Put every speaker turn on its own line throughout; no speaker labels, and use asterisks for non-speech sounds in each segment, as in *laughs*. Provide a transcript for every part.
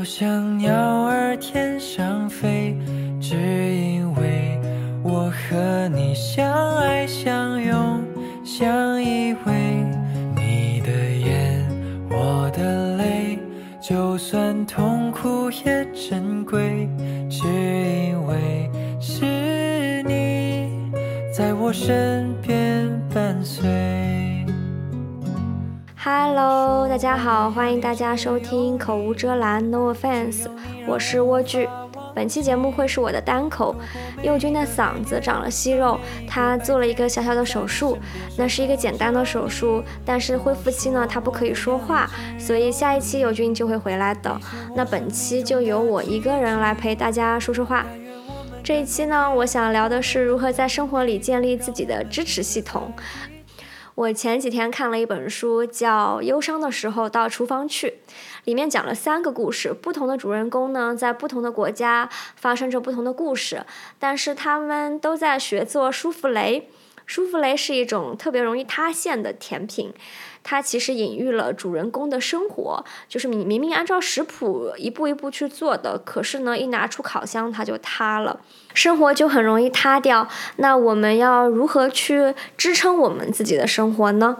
我想
要大家好，欢迎大家收听口无遮拦，No offense，我是莴苣。本期节目会是我的单口，佑君的嗓子长了息肉，他做了一个小小的手术，那是一个简单的手术，但是恢复期呢，他不可以说话，所以下一期佑君就会回来的。那本期就由我一个人来陪大家说说话。这一期呢，我想聊的是如何在生活里建立自己的支持系统。我前几天看了一本书，叫《忧伤的时候到厨房去》，里面讲了三个故事，不同的主人公呢，在不同的国家发生着不同的故事，但是他们都在学做舒芙蕾。舒芙蕾是一种特别容易塌陷的甜品，它其实隐喻了主人公的生活，就是你明明按照食谱一步一步去做的，可是呢，一拿出烤箱它就塌了，生活就很容易塌掉。那我们要如何去支撑我们自己的生活呢？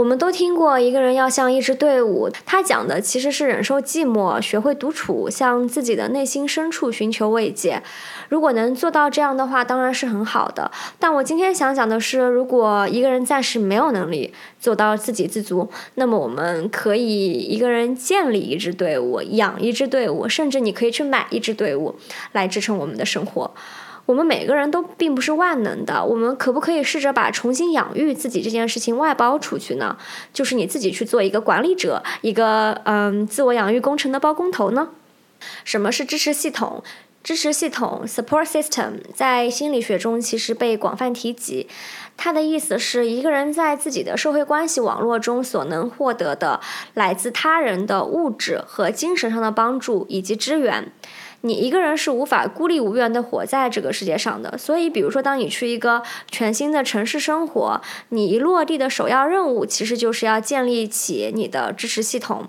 我们都听过一个人要像一支队伍，他讲的其实是忍受寂寞，学会独处，向自己的内心深处寻求慰藉。如果能做到这样的话，当然是很好的。但我今天想讲的是，如果一个人暂时没有能力做到自给自足，那么我们可以一个人建立一支队伍，养一支队伍，甚至你可以去买一支队伍来支撑我们的生活。我们每个人都并不是万能的，我们可不可以试着把重新养育自己这件事情外包出去呢？就是你自己去做一个管理者，一个嗯自我养育工程的包工头呢？什么是支持系统？支持系统 （support system） 在心理学中其实被广泛提及。它的意思是一个人在自己的社会关系网络中所能获得的来自他人的物质和精神上的帮助以及支援。你一个人是无法孤立无援的活在这个世界上的，所以，比如说，当你去一个全新的城市生活，你一落地的首要任务其实就是要建立起你的支持系统。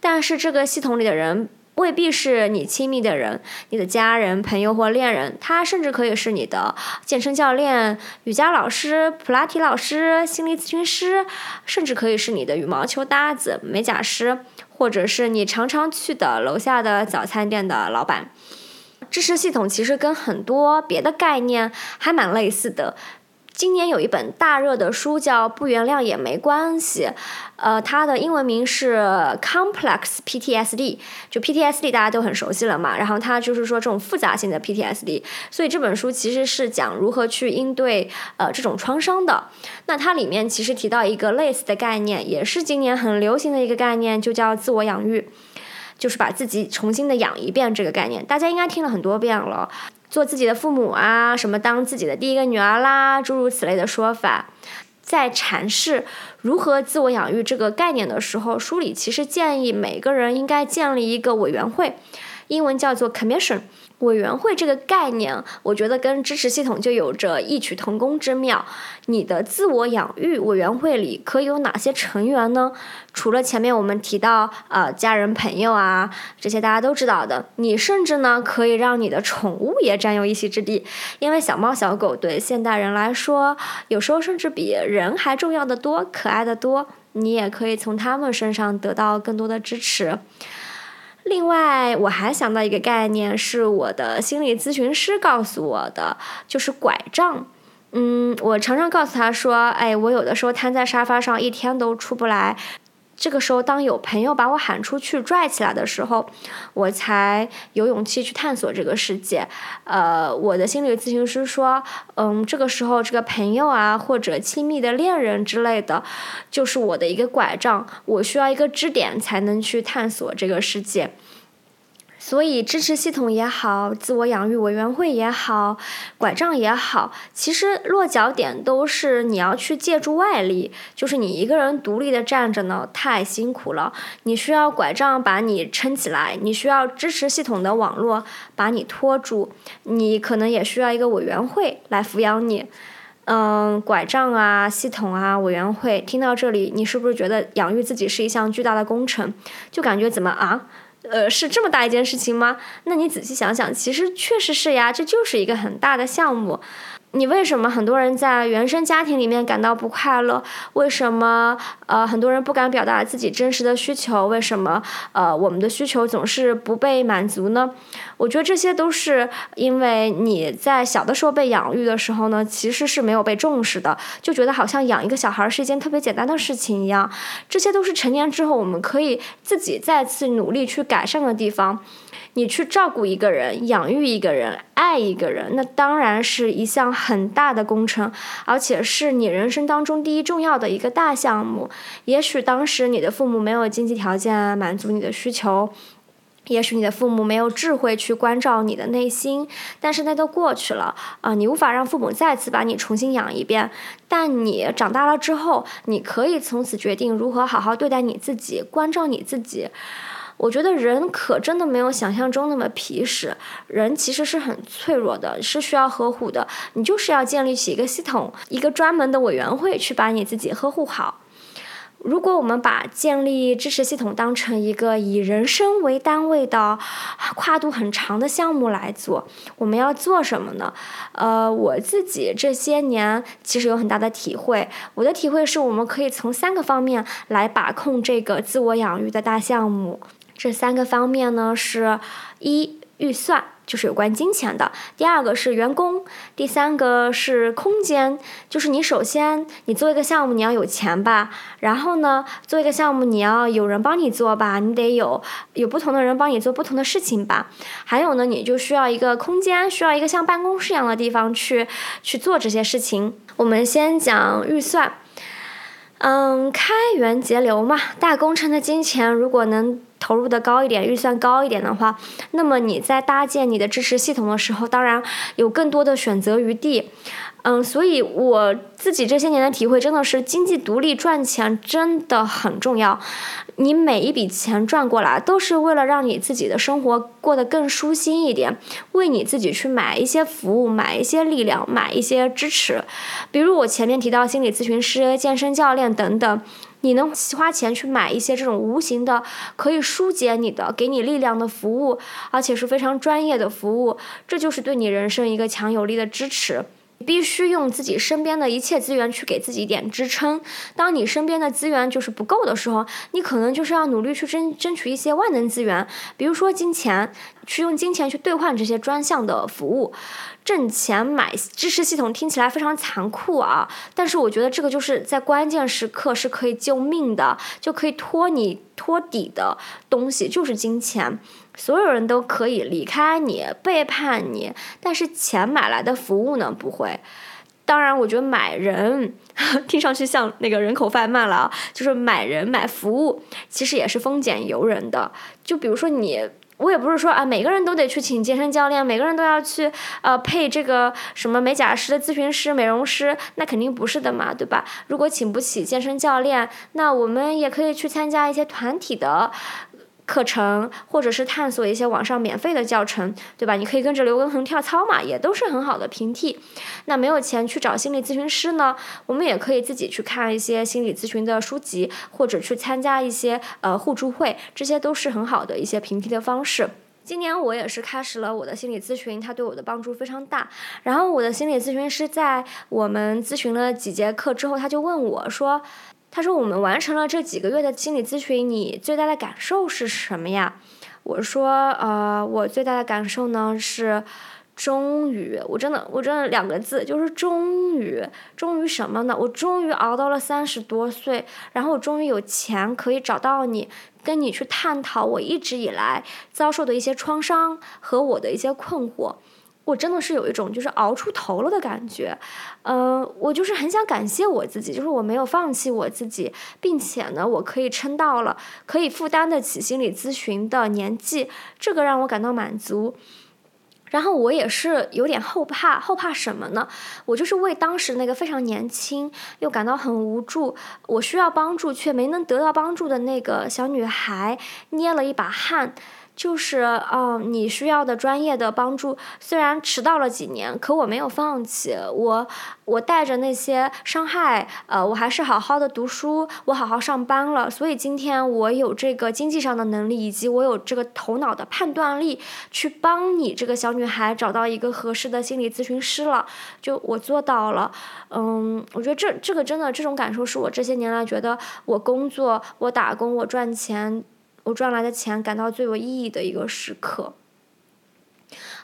但是，这个系统里的人未必是你亲密的人，你的家人、朋友或恋人，他甚至可以是你的健身教练、瑜伽老师、普拉提老师、心理咨询师，甚至可以是你的羽毛球搭子、美甲师。或者是你常常去的楼下的早餐店的老板，支持系统其实跟很多别的概念还蛮类似的。今年有一本大热的书叫《不原谅也没关系》，呃，它的英文名是 Complex PTSD，就 PTSD 大家都很熟悉了嘛。然后它就是说这种复杂性的 PTSD，所以这本书其实是讲如何去应对呃这种创伤的。那它里面其实提到一个类似的概念，也是今年很流行的一个概念，就叫自我养育，就是把自己重新的养一遍这个概念，大家应该听了很多遍了。做自己的父母啊，什么当自己的第一个女儿啦，诸如此类的说法，在阐释如何自我养育这个概念的时候，书里其实建议每个人应该建立一个委员会，英文叫做 commission。委员会这个概念，我觉得跟支持系统就有着异曲同工之妙。你的自我养育委员会里可以有哪些成员呢？除了前面我们提到呃家人朋友啊这些大家都知道的，你甚至呢可以让你的宠物也占有一席之地，因为小猫小狗对现代人来说，有时候甚至比人还重要的多，可爱的多。你也可以从他们身上得到更多的支持。另外，我还想到一个概念，是我的心理咨询师告诉我的，就是拐杖。嗯，我常常告诉他说：“哎，我有的时候瘫在沙发上，一天都出不来。这个时候，当有朋友把我喊出去、拽起来的时候，我才有勇气去探索这个世界。”呃，我的心理咨询师说：“嗯，这个时候，这个朋友啊，或者亲密的恋人之类的，就是我的一个拐杖，我需要一个支点才能去探索这个世界。”所以，支持系统也好，自我养育委员会也好，拐杖也好，其实落脚点都是你要去借助外力，就是你一个人独立的站着呢，太辛苦了。你需要拐杖把你撑起来，你需要支持系统的网络把你拖住，你可能也需要一个委员会来抚养你。嗯，拐杖啊，系统啊，委员会，听到这里，你是不是觉得养育自己是一项巨大的工程？就感觉怎么啊？呃，是这么大一件事情吗？那你仔细想想，其实确实是呀，这就是一个很大的项目。你为什么很多人在原生家庭里面感到不快乐？为什么呃很多人不敢表达自己真实的需求？为什么呃我们的需求总是不被满足呢？我觉得这些都是因为你在小的时候被养育的时候呢，其实是没有被重视的，就觉得好像养一个小孩是一件特别简单的事情一样。这些都是成年之后我们可以自己再次努力去改善的地方。你去照顾一个人、养育一个人、爱一个人，那当然是一项很大的工程，而且是你人生当中第一重要的一个大项目。也许当时你的父母没有经济条件满足你的需求，也许你的父母没有智慧去关照你的内心，但是那都过去了啊！你无法让父母再次把你重新养一遍，但你长大了之后，你可以从此决定如何好好对待你自己，关照你自己。我觉得人可真的没有想象中那么皮实，人其实是很脆弱的，是需要呵护的。你就是要建立起一个系统，一个专门的委员会去把你自己呵护好。如果我们把建立支持系统当成一个以人生为单位的跨度很长的项目来做，我们要做什么呢？呃，我自己这些年其实有很大的体会。我的体会是我们可以从三个方面来把控这个自我养育的大项目。这三个方面呢，是一预算，就是有关金钱的；第二个是员工；第三个是空间，就是你首先你做一个项目，你要有钱吧；然后呢，做一个项目你要有人帮你做吧，你得有有不同的人帮你做不同的事情吧；还有呢，你就需要一个空间，需要一个像办公室一样的地方去去做这些事情。我们先讲预算，嗯，开源节流嘛，大工程的金钱如果能。投入的高一点，预算高一点的话，那么你在搭建你的支持系统的时候，当然有更多的选择余地。嗯，所以我自己这些年的体会真的是，经济独立赚钱真的很重要。你每一笔钱赚过来，都是为了让你自己的生活过得更舒心一点，为你自己去买一些服务，买一些力量，买一些支持。比如我前面提到心理咨询师、健身教练等等。你能花钱去买一些这种无形的、可以疏解你的、给你力量的服务，而且是非常专业的服务，这就是对你人生一个强有力的支持。必须用自己身边的一切资源去给自己一点支撑。当你身边的资源就是不够的时候，你可能就是要努力去争争取一些万能资源，比如说金钱，去用金钱去兑换这些专项的服务。挣钱买知识系统听起来非常残酷啊，但是我觉得这个就是在关键时刻是可以救命的，就可以托你托底的东西就是金钱。所有人都可以离开你、背叛你，但是钱买来的服务呢？不会。当然，我觉得买人 *laughs* 听上去像那个人口贩卖了啊，就是买人买服务，其实也是丰俭由人的。就比如说你，我也不是说啊，每个人都得去请健身教练，每个人都要去呃配这个什么美甲师咨询师、美容师，那肯定不是的嘛，对吧？如果请不起健身教练，那我们也可以去参加一些团体的。课程，或者是探索一些网上免费的教程，对吧？你可以跟着刘畊宏跳操嘛，也都是很好的平替。那没有钱去找心理咨询师呢，我们也可以自己去看一些心理咨询的书籍，或者去参加一些呃互助会，这些都是很好的一些平替的方式。今年我也是开始了我的心理咨询，他对我的帮助非常大。然后我的心理咨询师在我们咨询了几节课之后，他就问我说。他说：“我们完成了这几个月的心理咨询，你最大的感受是什么呀？”我说：“呃，我最大的感受呢是，终于，我真的，我真的两个字，就是终于，终于什么呢？我终于熬到了三十多岁，然后我终于有钱可以找到你，跟你去探讨我一直以来遭受的一些创伤和我的一些困惑。”我真的是有一种就是熬出头了的感觉，嗯，我就是很想感谢我自己，就是我没有放弃我自己，并且呢，我可以撑到了可以负担得起心理咨询的年纪，这个让我感到满足。然后我也是有点后怕，后怕什么呢？我就是为当时那个非常年轻又感到很无助，我需要帮助却没能得到帮助的那个小女孩捏了一把汗。就是啊，你需要的专业的帮助，虽然迟到了几年，可我没有放弃，我我带着那些伤害，呃，我还是好好的读书，我好好上班了，所以今天我有这个经济上的能力，以及我有这个头脑的判断力，去帮你这个小女孩找到一个合适的心理咨询师了，就我做到了，嗯，我觉得这这个真的这种感受是我这些年来觉得我工作，我打工，我赚钱。我赚来的钱感到最有意义的一个时刻，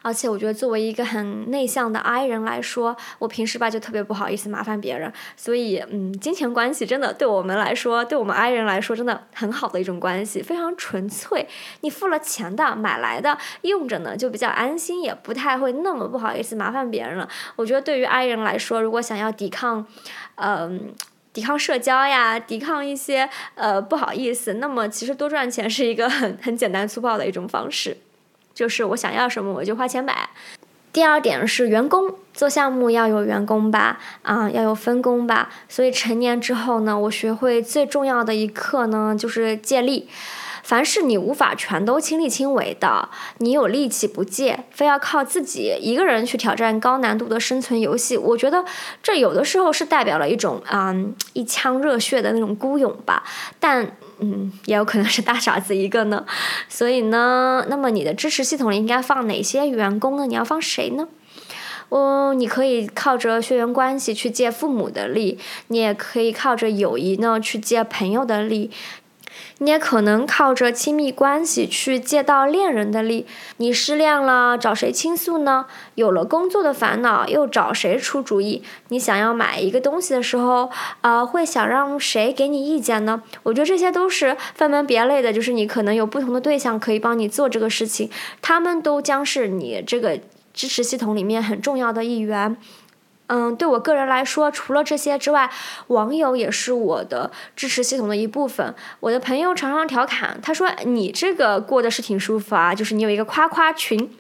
而且我觉得作为一个很内向的 I 人来说，我平时吧就特别不好意思麻烦别人，所以嗯，金钱关系真的对我们来说，对我们 I 人来说真的很好的一种关系，非常纯粹。你付了钱的，买来的，用着呢就比较安心，也不太会那么不好意思麻烦别人了。我觉得对于 I 人来说，如果想要抵抗，嗯。抵抗社交呀，抵抗一些呃不好意思。那么其实多赚钱是一个很 *laughs* 很简单粗暴的一种方式，就是我想要什么我就花钱买。第二点是员工做项目要有员工吧，啊要有分工吧。所以成年之后呢，我学会最重要的一课呢就是借力。凡是你无法全都亲力亲为的，你有力气不借，非要靠自己一个人去挑战高难度的生存游戏，我觉得这有的时候是代表了一种啊一腔热血的那种孤勇吧，但嗯也有可能是大傻子一个呢。所以呢，那么你的支持系统里应该放哪些员工呢？你要放谁呢？哦，你可以靠着血缘关系去借父母的力，你也可以靠着友谊呢去借朋友的力。你也可能靠着亲密关系去借到恋人的力。你失恋了，找谁倾诉呢？有了工作的烦恼，又找谁出主意？你想要买一个东西的时候，啊，会想让谁给你意见呢？我觉得这些都是分门别类的，就是你可能有不同的对象可以帮你做这个事情，他们都将是你这个支持系统里面很重要的一员。嗯，对我个人来说，除了这些之外，网友也是我的支持系统的一部分。我的朋友常常调侃，他说：“你这个过得是挺舒服啊，就是你有一个夸夸群。”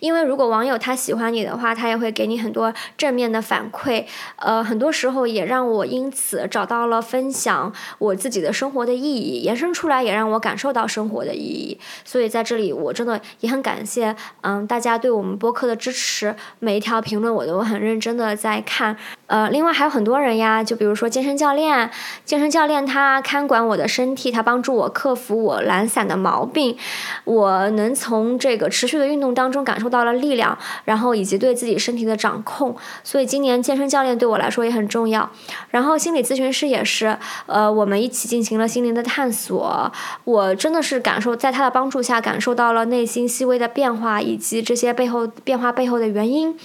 因为如果网友他喜欢你的话，他也会给你很多正面的反馈，呃，很多时候也让我因此找到了分享我自己的生活的意义，延伸出来也让我感受到生活的意义。所以在这里，我真的也很感谢，嗯，大家对我们播客的支持，每一条评论我都很认真的在看。呃，另外还有很多人呀，就比如说健身教练，健身教练他看管我的身体，他帮助我克服我懒散的毛病，我能从这个持续的运动当中感受到了力量，然后以及对自己身体的掌控，所以今年健身教练对我来说也很重要。然后心理咨询师也是，呃，我们一起进行了心灵的探索，我真的是感受在他的帮助下感受到了内心细微的变化，以及这些背后变化背后的原因。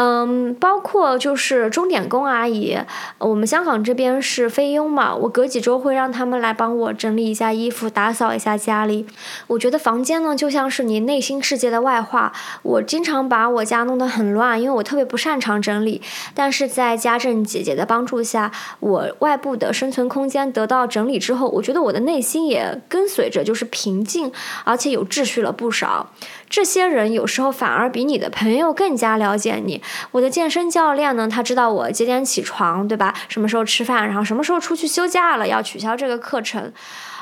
嗯，包括就是钟点工阿姨，我们香港这边是菲佣嘛，我隔几周会让他们来帮我整理一下衣服，打扫一下家里。我觉得房间呢就像是你内心世界的外化，我经常把我家弄得很乱，因为我特别不擅长整理。但是在家政姐姐的帮助下，我外部的生存空间得到整理之后，我觉得我的内心也跟随着就是平静，而且有秩序了不少。这些人有时候反而比你的朋友更加了解你。我的健身教练呢，他知道我几点起床，对吧？什么时候吃饭，然后什么时候出去休假了，要取消这个课程。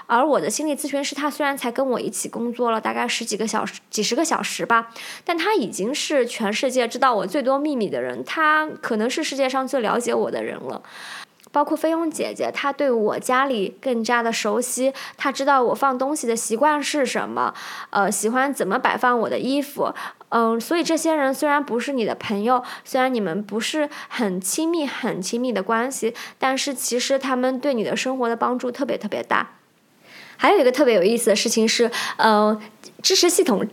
而我的心理咨询师，他虽然才跟我一起工作了大概十几个小时、几十个小时吧，但他已经是全世界知道我最多秘密的人，他可能是世界上最了解我的人了。包括菲佣姐姐，她对我家里更加的熟悉，她知道我放东西的习惯是什么，呃，喜欢怎么摆放我的衣服，嗯，所以这些人虽然不是你的朋友，虽然你们不是很亲密、很亲密的关系，但是其实他们对你的生活的帮助特别特别大。还有一个特别有意思的事情是，呃，支持系统。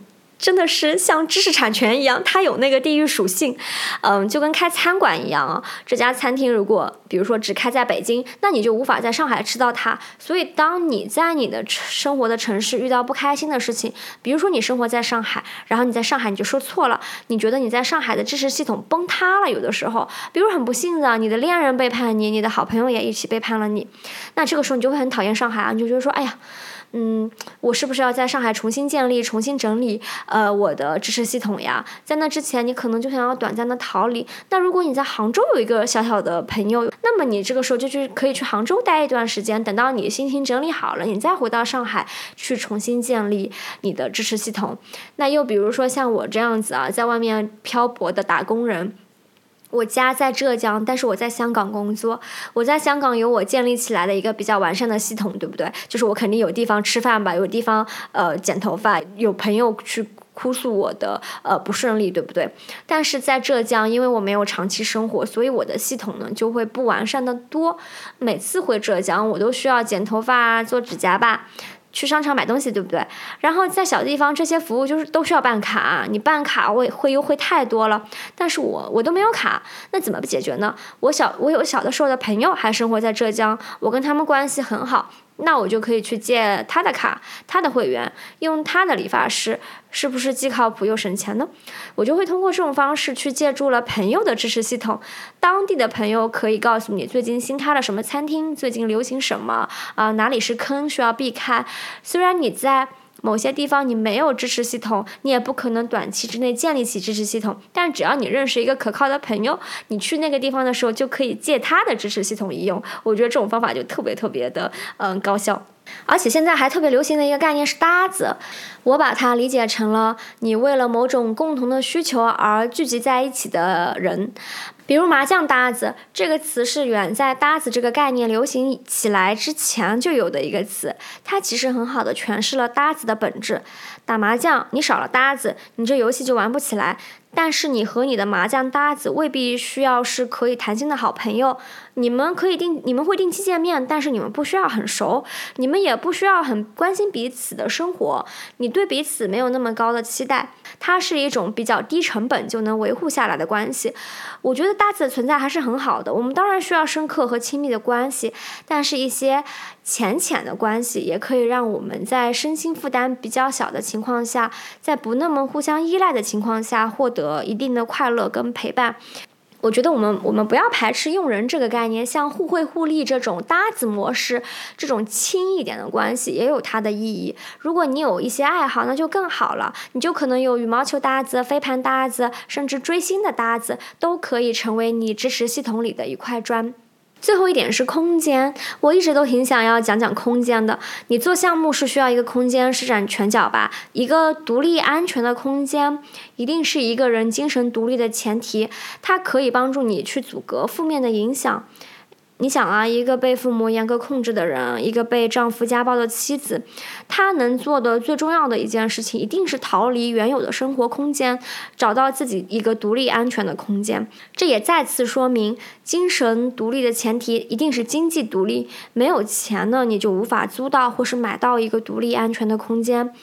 真的是像知识产权一样，它有那个地域属性，嗯，就跟开餐馆一样啊。这家餐厅如果比如说只开在北京，那你就无法在上海吃到它。所以，当你在你的生活的城市遇到不开心的事情，比如说你生活在上海，然后你在上海你就说错了，你觉得你在上海的知识系统崩塌了，有的时候，比如很不幸的，你的恋人背叛你，你的好朋友也一起背叛了你，那这个时候你就会很讨厌上海啊，你就觉得说，哎呀。嗯，我是不是要在上海重新建立、重新整理？呃我的支持系统呀。在那之前，你可能就想要短暂的逃离。那如果你在杭州有一个小小的朋友，那么你这个时候就去可以去杭州待一段时间，等到你心情整理好了，你再回到上海去重新建立你的支持系统。那又比如说像我这样子啊，在外面漂泊的打工人。我家在浙江，但是我在香港工作。我在香港有我建立起来的一个比较完善的系统，对不对？就是我肯定有地方吃饭吧，有地方呃剪头发，有朋友去哭诉我的呃不顺利，对不对？但是在浙江，因为我没有长期生活，所以我的系统呢就会不完善的多。每次回浙江，我都需要剪头发、做指甲吧。去商场买东西，对不对？然后在小地方，这些服务就是都需要办卡，你办卡会会优惠太多了。但是我我都没有卡，那怎么解决呢？我小我有小的时候的朋友还生活在浙江，我跟他们关系很好。那我就可以去借他的卡，他的会员，用他的理发师，是不是既靠谱又省钱呢？我就会通过这种方式去借助了朋友的支持系统，当地的朋友可以告诉你最近新开了什么餐厅，最近流行什么啊，哪里是坑需要避开。虽然你在。某些地方你没有支持系统，你也不可能短期之内建立起支持系统。但只要你认识一个可靠的朋友，你去那个地方的时候就可以借他的支持系统一用。我觉得这种方法就特别特别的嗯高效。而且现在还特别流行的一个概念是搭子，我把它理解成了你为了某种共同的需求而聚集在一起的人。比如麻将搭子这个词是远在搭子这个概念流行起来之前就有的一个词，它其实很好的诠释了搭子的本质。打麻将，你少了搭子，你这游戏就玩不起来。但是你和你的麻将搭子未必需要是可以谈心的好朋友，你们可以定，你们会定期见面，但是你们不需要很熟，你们也不需要很关心彼此的生活，你对彼此没有那么高的期待，它是一种比较低成本就能维护下来的关系。我觉得搭子的存在还是很好的，我们当然需要深刻和亲密的关系，但是一些浅浅的关系也可以让我们在身心负担比较小的情况下，在不那么互相依赖的情况下获得。一定的快乐跟陪伴，我觉得我们我们不要排斥用人这个概念，像互惠互利这种搭子模式，这种轻一点的关系也有它的意义。如果你有一些爱好，那就更好了，你就可能有羽毛球搭子、飞盘搭子，甚至追星的搭子，都可以成为你支持系统里的一块砖。最后一点是空间，我一直都挺想要讲讲空间的。你做项目是需要一个空间施展拳脚吧？一个独立安全的空间，一定是一个人精神独立的前提，它可以帮助你去阻隔负面的影响。你想啊，一个被父母严格控制的人，一个被丈夫家暴的妻子，她能做的最重要的一件事情，一定是逃离原有的生活空间，找到自己一个独立安全的空间。这也再次说明，精神独立的前提一定是经济独立。没有钱呢，你就无法租到或是买到一个独立安全的空间。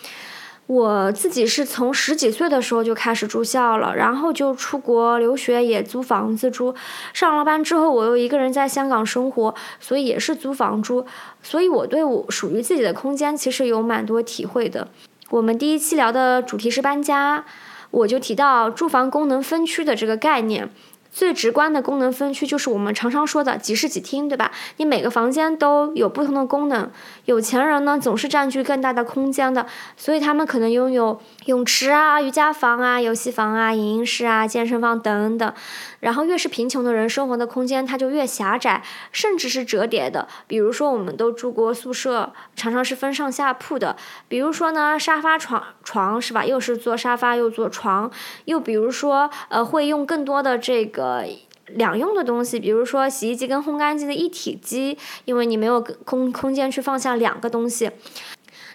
我自己是从十几岁的时候就开始住校了，然后就出国留学，也租房子住。上了班之后，我又一个人在香港生活，所以也是租房住。所以我对我属于自己的空间其实有蛮多体会的。我们第一期聊的主题是搬家，我就提到住房功能分区的这个概念。最直观的功能分区就是我们常常说的几室几厅，对吧？你每个房间都有不同的功能。有钱人呢，总是占据更大的空间的，所以他们可能拥有泳池啊、瑜伽房啊、游戏房啊、影音室啊、健身房等等。然后越是贫穷的人，生活的空间它就越狭窄，甚至是折叠的。比如说，我们都住过宿舍，常常是分上下铺的。比如说呢，沙发床床是吧？又是坐沙发又坐床。又比如说，呃，会用更多的这个两用的东西，比如说洗衣机跟烘干机的一体机，因为你没有空空间去放下两个东西。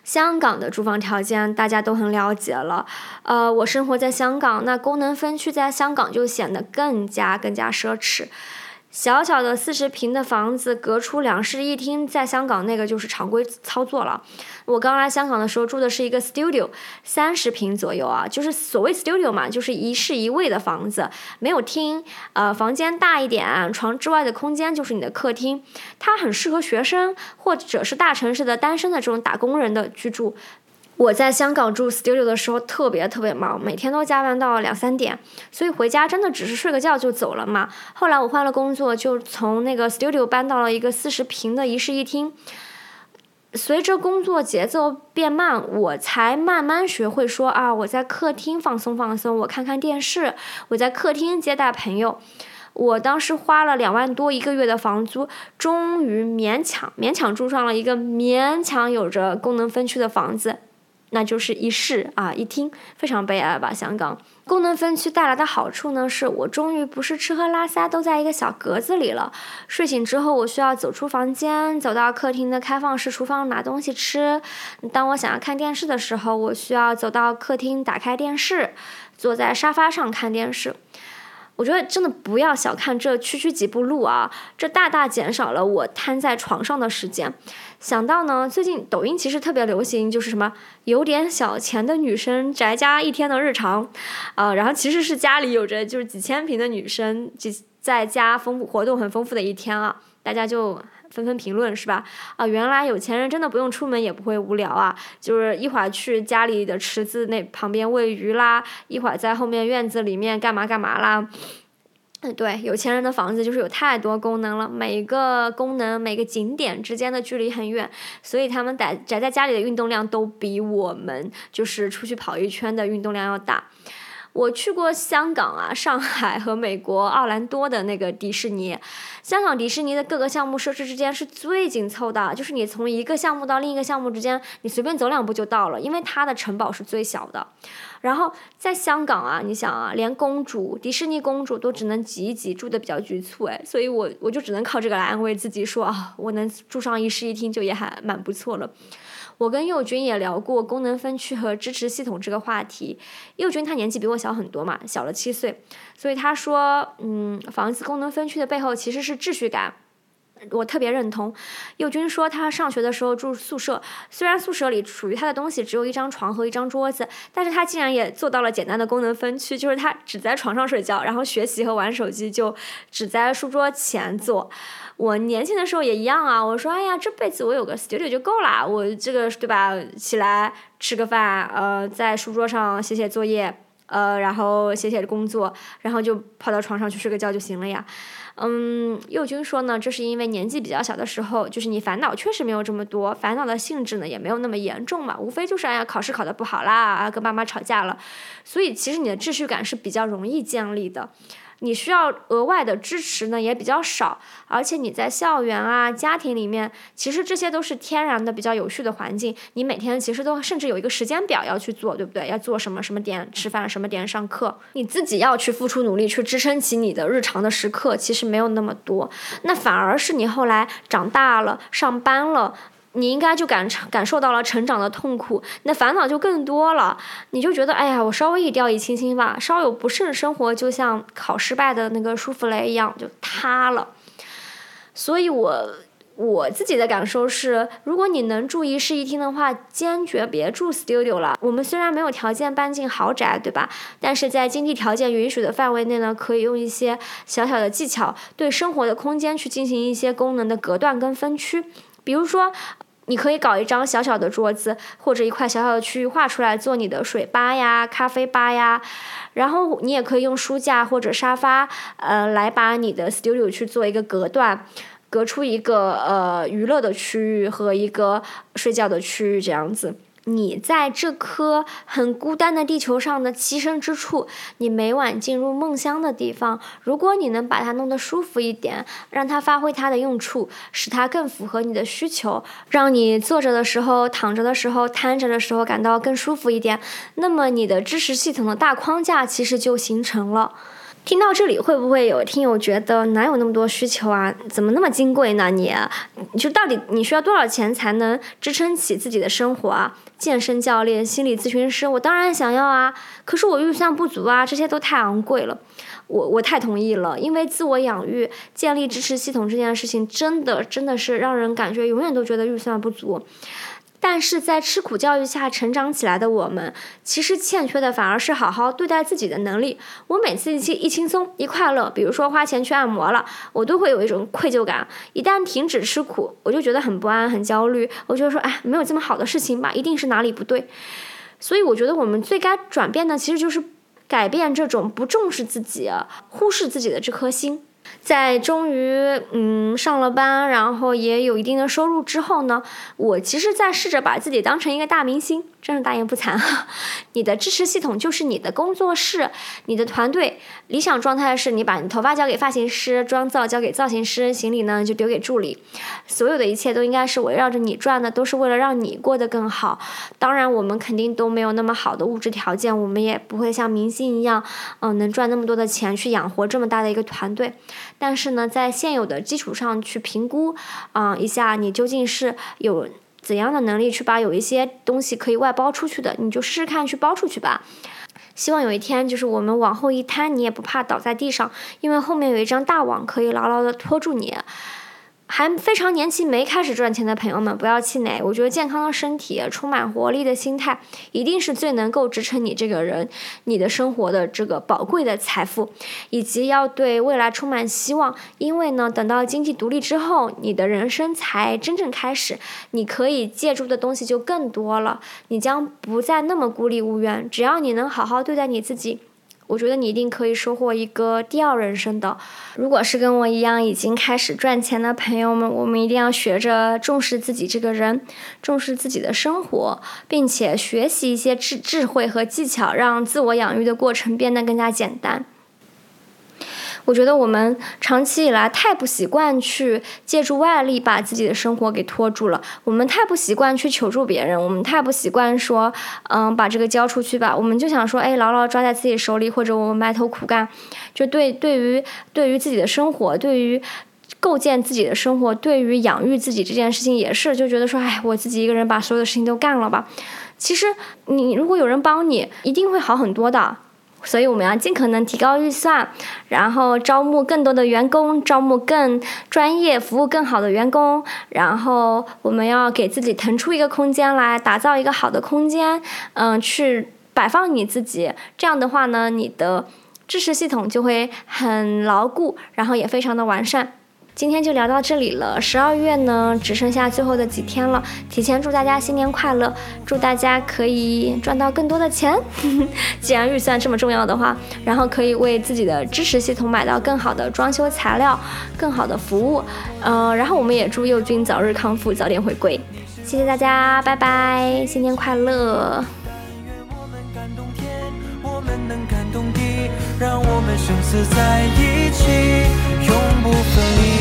香港的住房条件大家都很了解了，呃，我生活在香港，那功能分区在香港就显得更加更加奢侈。小小的四十平的房子，隔出两室一厅，在香港那个就是常规操作了。我刚来香港的时候住的是一个 studio，三十平左右啊，就是所谓 studio 嘛，就是一室一卫的房子，没有厅，呃，房间大一点，床之外的空间就是你的客厅，它很适合学生或者是大城市的单身的这种打工人的居住。我在香港住 studio 的时候特别特别忙，每天都加班到两三点，所以回家真的只是睡个觉就走了嘛。后来我换了工作，就从那个 studio 搬到了一个四十平的一室一厅。随着工作节奏变慢，我才慢慢学会说啊，我在客厅放松放松，我看看电视，我在客厅接待朋友。我当时花了两万多一个月的房租，终于勉强勉强住上了一个勉强有着功能分区的房子，那就是一室啊一厅，非常悲哀吧？香港功能分区带来的好处呢，是我终于不是吃喝拉撒都在一个小格子里了。睡醒之后，我需要走出房间，走到客厅的开放式厨房拿东西吃。当我想要看电视的时候，我需要走到客厅打开电视，坐在沙发上看电视。我觉得真的不要小看这区区几步路啊，这大大减少了我瘫在床上的时间。想到呢，最近抖音其实特别流行，就是什么有点小钱的女生宅家一天的日常，啊，然后其实是家里有着就是几千平的女生，几在家丰富活动很丰富的一天啊，大家就。纷纷评论是吧？啊，原来有钱人真的不用出门也不会无聊啊！就是一会儿去家里的池子那旁边喂鱼啦，一会儿在后面院子里面干嘛干嘛啦。嗯，对，有钱人的房子就是有太多功能了，每个功能每个景点之间的距离很远，所以他们宅宅在家里的运动量都比我们就是出去跑一圈的运动量要大。我去过香港啊、上海和美国奥兰多的那个迪士尼。香港迪士尼的各个项目设施之间是最紧凑的，就是你从一个项目到另一个项目之间，你随便走两步就到了，因为它的城堡是最小的。然后在香港啊，你想啊，连公主、迪士尼公主都只能挤一挤，住的比较局促哎，所以我我就只能靠这个来安慰自己说啊，我能住上一室一厅就也还蛮不错了。我跟佑君也聊过功能分区和支持系统这个话题。佑君他年纪比我小很多嘛，小了七岁，所以他说，嗯，房子功能分区的背后其实是秩序感。我特别认同，佑军说他上学的时候住宿舍，虽然宿舍里属于他的东西只有一张床和一张桌子，但是他竟然也做到了简单的功能分区，就是他只在床上睡觉，然后学习和玩手机就只在书桌前做。我年轻的时候也一样啊，我说哎呀，这辈子我有个 studio 就够了，我这个对吧？起来吃个饭，呃，在书桌上写写作业，呃，然后写写工作，然后就跑到床上去睡个觉就行了呀。嗯，佑军说呢，这是因为年纪比较小的时候，就是你烦恼确实没有这么多，烦恼的性质呢也没有那么严重嘛，无非就是哎呀考试考得不好啦，跟爸妈吵架了，所以其实你的秩序感是比较容易建立的。你需要额外的支持呢，也比较少，而且你在校园啊、家庭里面，其实这些都是天然的比较有序的环境。你每天其实都甚至有一个时间表要去做，对不对？要做什么什么点吃饭，什么点上课，你自己要去付出努力去支撑起你的日常的时刻，其实没有那么多。那反而是你后来长大了，上班了。你应该就感感受到了成长的痛苦，那烦恼就更多了。你就觉得，哎呀，我稍微一掉以轻心吧，稍有不慎，生活就像考失败的那个舒芙蕾一样就塌了。所以，我我自己的感受是，如果你能住一室一厅的话，坚决别住 studio 了。我们虽然没有条件搬进豪宅，对吧？但是在经济条件允许的范围内呢，可以用一些小小的技巧，对生活的空间去进行一些功能的隔断跟分区，比如说。你可以搞一张小小的桌子，或者一块小小的区域画出来做你的水吧呀、咖啡吧呀，然后你也可以用书架或者沙发，呃，来把你的 studio 去做一个隔断，隔出一个呃娱乐的区域和一个睡觉的区域这样子。你在这颗很孤单的地球上的栖身之处，你每晚进入梦乡的地方，如果你能把它弄得舒服一点，让它发挥它的用处，使它更符合你的需求，让你坐着的时候、躺着的时候、瘫着的时候感到更舒服一点，那么你的知识系统的大框架其实就形成了。听到这里，会不会有听友觉得哪有那么多需求啊？怎么那么金贵呢？你，你就到底你需要多少钱才能支撑起自己的生活啊？健身教练、心理咨询师，我当然想要啊，可是我预算不足啊，这些都太昂贵了。我我太同意了，因为自我养育、建立支持系统这件事情，真的真的是让人感觉永远都觉得预算不足。但是在吃苦教育下成长起来的我们，其实欠缺的反而是好好对待自己的能力。我每次一轻一轻松一快乐，比如说花钱去按摩了，我都会有一种愧疚感。一旦停止吃苦，我就觉得很不安、很焦虑。我就说，哎，没有这么好的事情吧，一定是哪里不对。所以我觉得我们最该转变的，其实就是改变这种不重视自己、忽视自己的这颗心。在终于嗯上了班，然后也有一定的收入之后呢，我其实在试着把自己当成一个大明星，真是大言不惭。*laughs* 你的支持系统就是你的工作室，你的团队。理想状态是你把你头发交给发型师，妆造交给造型师，行李呢就丢给助理，所有的一切都应该是围绕着你转的，都是为了让你过得更好。当然，我们肯定都没有那么好的物质条件，我们也不会像明星一样，嗯，能赚那么多的钱去养活这么大的一个团队。但是呢，在现有的基础上去评估，啊，一下你究竟是有怎样的能力去把有一些东西可以外包出去的，你就试试看去包出去吧。希望有一天，就是我们往后一摊，你也不怕倒在地上，因为后面有一张大网可以牢牢的拖住你。还非常年轻没开始赚钱的朋友们，不要气馁。我觉得健康的身体、充满活力的心态，一定是最能够支撑你这个人、你的生活的这个宝贵的财富，以及要对未来充满希望。因为呢，等到经济独立之后，你的人生才真正开始，你可以借助的东西就更多了，你将不再那么孤立无援。只要你能好好对待你自己。我觉得你一定可以收获一个第二人生的。如果是跟我一样已经开始赚钱的朋友们，我们一定要学着重视自己这个人，重视自己的生活，并且学习一些智智慧和技巧，让自我养育的过程变得更加简单。我觉得我们长期以来太不习惯去借助外力把自己的生活给拖住了，我们太不习惯去求助别人，我们太不习惯说，嗯，把这个交出去吧，我们就想说，哎，牢牢抓在自己手里，或者我们埋头苦干，就对对于对于自己的生活，对于构建自己的生活，对于养育自己这件事情也是，就觉得说，哎，我自己一个人把所有的事情都干了吧。其实你如果有人帮你，一定会好很多的。所以我们要尽可能提高预算，然后招募更多的员工，招募更专业、服务更好的员工。然后我们要给自己腾出一个空间来，打造一个好的空间，嗯，去摆放你自己。这样的话呢，你的知识系统就会很牢固，然后也非常的完善。今天就聊到这里了。十二月呢，只剩下最后的几天了。提前祝大家新年快乐，祝大家可以赚到更多的钱。*laughs* 既然预算这么重要的话，然后可以为自己的支持系统买到更好的装修材料、更好的服务。嗯，然后我们也祝佑君早日康复，早点回归。谢谢大家，拜拜，新年快乐。让我们生死在一起，永不分离